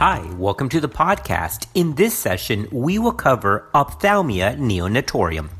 Hi, welcome to the podcast. In this session, we will cover ophthalmia neonatorum.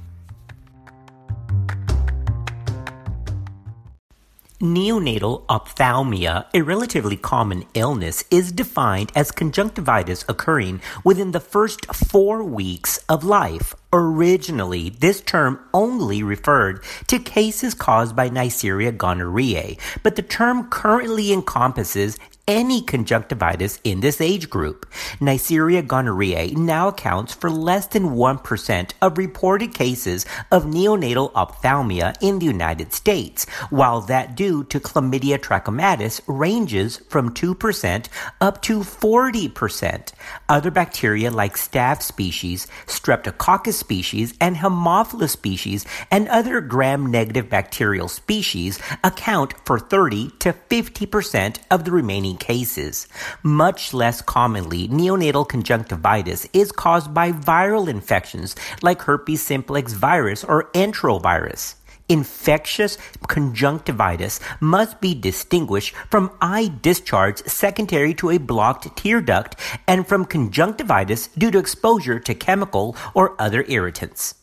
Neonatal ophthalmia, a relatively common illness, is defined as conjunctivitis occurring within the first four weeks of life. Originally, this term only referred to cases caused by Neisseria gonorrhoeae, but the term currently encompasses any conjunctivitis in this age group. Neisseria gonorrhoeae now accounts for less than 1% of reported cases of neonatal ophthalmia in the United States, while that due to chlamydia trachomatis ranges from 2% up to 40%. Other bacteria like staph species, streptococcus species, and haemophilus species, and other gram-negative bacterial species account for 30 to 50% of the remaining cases. Much less commonly, neonatal conjunctivitis is caused by viral infections like herpes simplex virus or enterovirus. Infectious conjunctivitis must be distinguished from eye discharge secondary to a blocked tear duct and from conjunctivitis due to exposure to chemical or other irritants.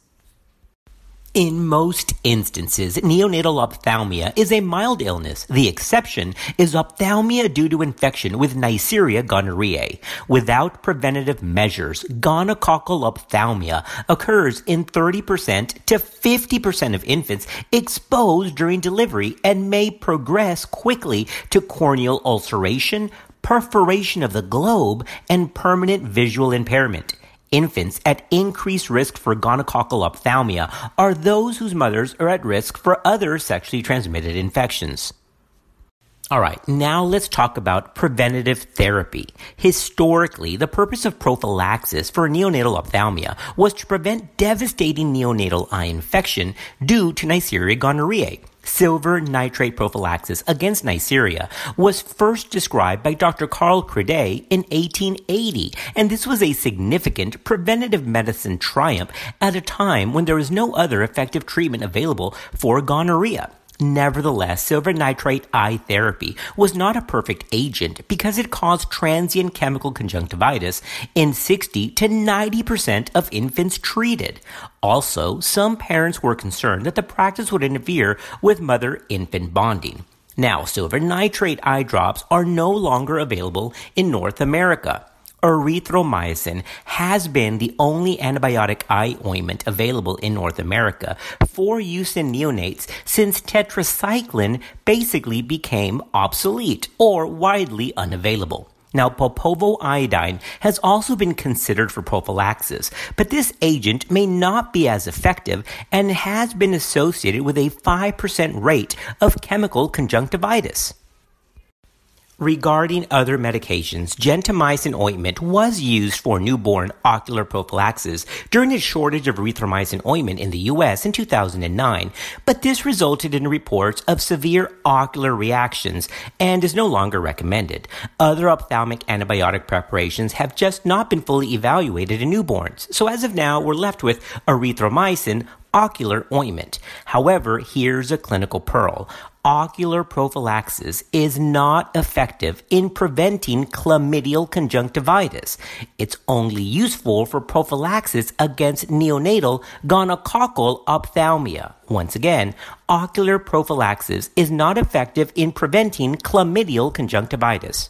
In most instances, neonatal ophthalmia is a mild illness. The exception is ophthalmia due to infection with Neisseria gonorrhoeae. Without preventative measures, gonococcal ophthalmia occurs in 30% to 50% of infants exposed during delivery and may progress quickly to corneal ulceration, perforation of the globe, and permanent visual impairment. Infants at increased risk for gonococcal ophthalmia are those whose mothers are at risk for other sexually transmitted infections. All right, now let's talk about preventative therapy. Historically, the purpose of prophylaxis for neonatal ophthalmia was to prevent devastating neonatal eye infection due to Neisseria gonorrhoeae silver nitrate prophylaxis against Neisseria was first described by Dr. Carl Crede in 1880, and this was a significant preventative medicine triumph at a time when there was no other effective treatment available for gonorrhea. Nevertheless, silver nitrate eye therapy was not a perfect agent because it caused transient chemical conjunctivitis in 60 to 90% of infants treated. Also, some parents were concerned that the practice would interfere with mother infant bonding. Now, silver nitrate eye drops are no longer available in North America erythromycin has been the only antibiotic eye ointment available in North America for use in neonates since tetracycline basically became obsolete or widely unavailable. Now, povidone-iodine has also been considered for prophylaxis, but this agent may not be as effective and has been associated with a 5% rate of chemical conjunctivitis. Regarding other medications, gentamicin ointment was used for newborn ocular prophylaxis during a shortage of erythromycin ointment in the US in 2009, but this resulted in reports of severe ocular reactions and is no longer recommended. Other ophthalmic antibiotic preparations have just not been fully evaluated in newborns, so as of now, we're left with erythromycin ocular ointment. However, here's a clinical pearl ocular prophylaxis is not effective in preventing chlamydial conjunctivitis. It's only useful for prophylaxis against neonatal gonococcal ophthalmia. Once again, ocular prophylaxis is not effective in preventing chlamydial conjunctivitis.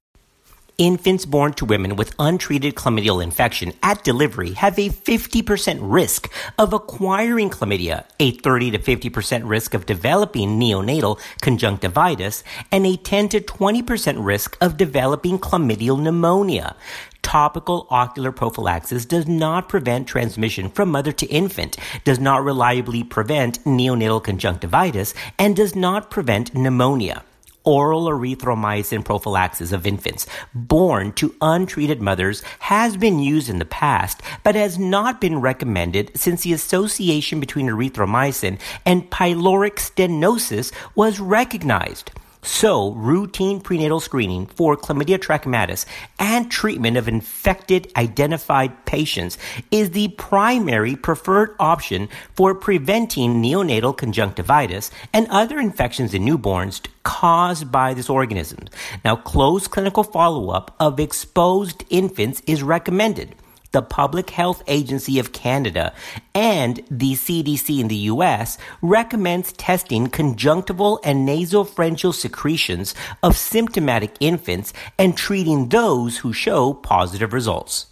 Infants born to women with untreated chlamydial infection at delivery have a 50% risk of acquiring chlamydia, a 30 to 50% risk of developing neonatal conjunctivitis, and a 10 to 20% risk of developing chlamydial pneumonia. Topical ocular prophylaxis does not prevent transmission from mother to infant, does not reliably prevent neonatal conjunctivitis, and does not prevent pneumonia. Oral erythromycin prophylaxis of infants born to untreated mothers has been used in the past, but has not been recommended since the association between erythromycin and pyloric stenosis was recognized. So, routine prenatal screening for chlamydia trachomatis and treatment of infected identified patients is the primary preferred option for preventing neonatal conjunctivitis and other infections in newborns caused by this organism. Now, close clinical follow-up of exposed infants is recommended the Public Health Agency of Canada and the CDC in the US recommends testing conjunctival and nasopharyngeal secretions of symptomatic infants and treating those who show positive results.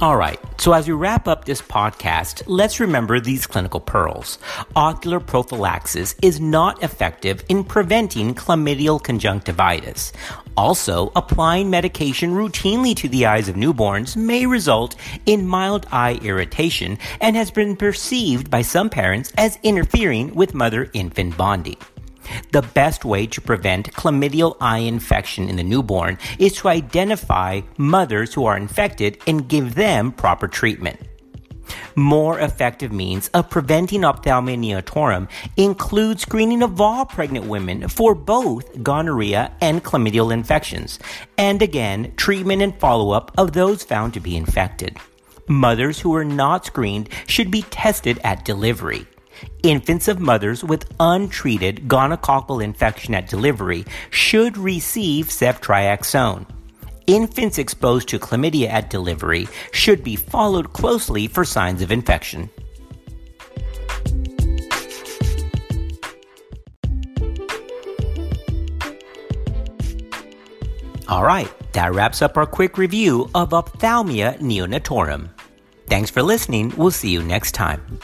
All right, so as we wrap up this podcast, let's remember these clinical pearls. Ocular prophylaxis is not effective in preventing chlamydial conjunctivitis. Also, applying medication routinely to the eyes of newborns may result in mild eye irritation and has been perceived by some parents as interfering with mother infant bonding. The best way to prevent chlamydial eye infection in the newborn is to identify mothers who are infected and give them proper treatment. More effective means of preventing ophthalmia neonatorum include screening of all pregnant women for both gonorrhea and chlamydial infections, and again, treatment and follow up of those found to be infected. Mothers who are not screened should be tested at delivery. Infants of mothers with untreated gonococcal infection at delivery should receive ceftriaxone. Infants exposed to chlamydia at delivery should be followed closely for signs of infection. All right, that wraps up our quick review of ophthalmia neonatorum. Thanks for listening. We'll see you next time.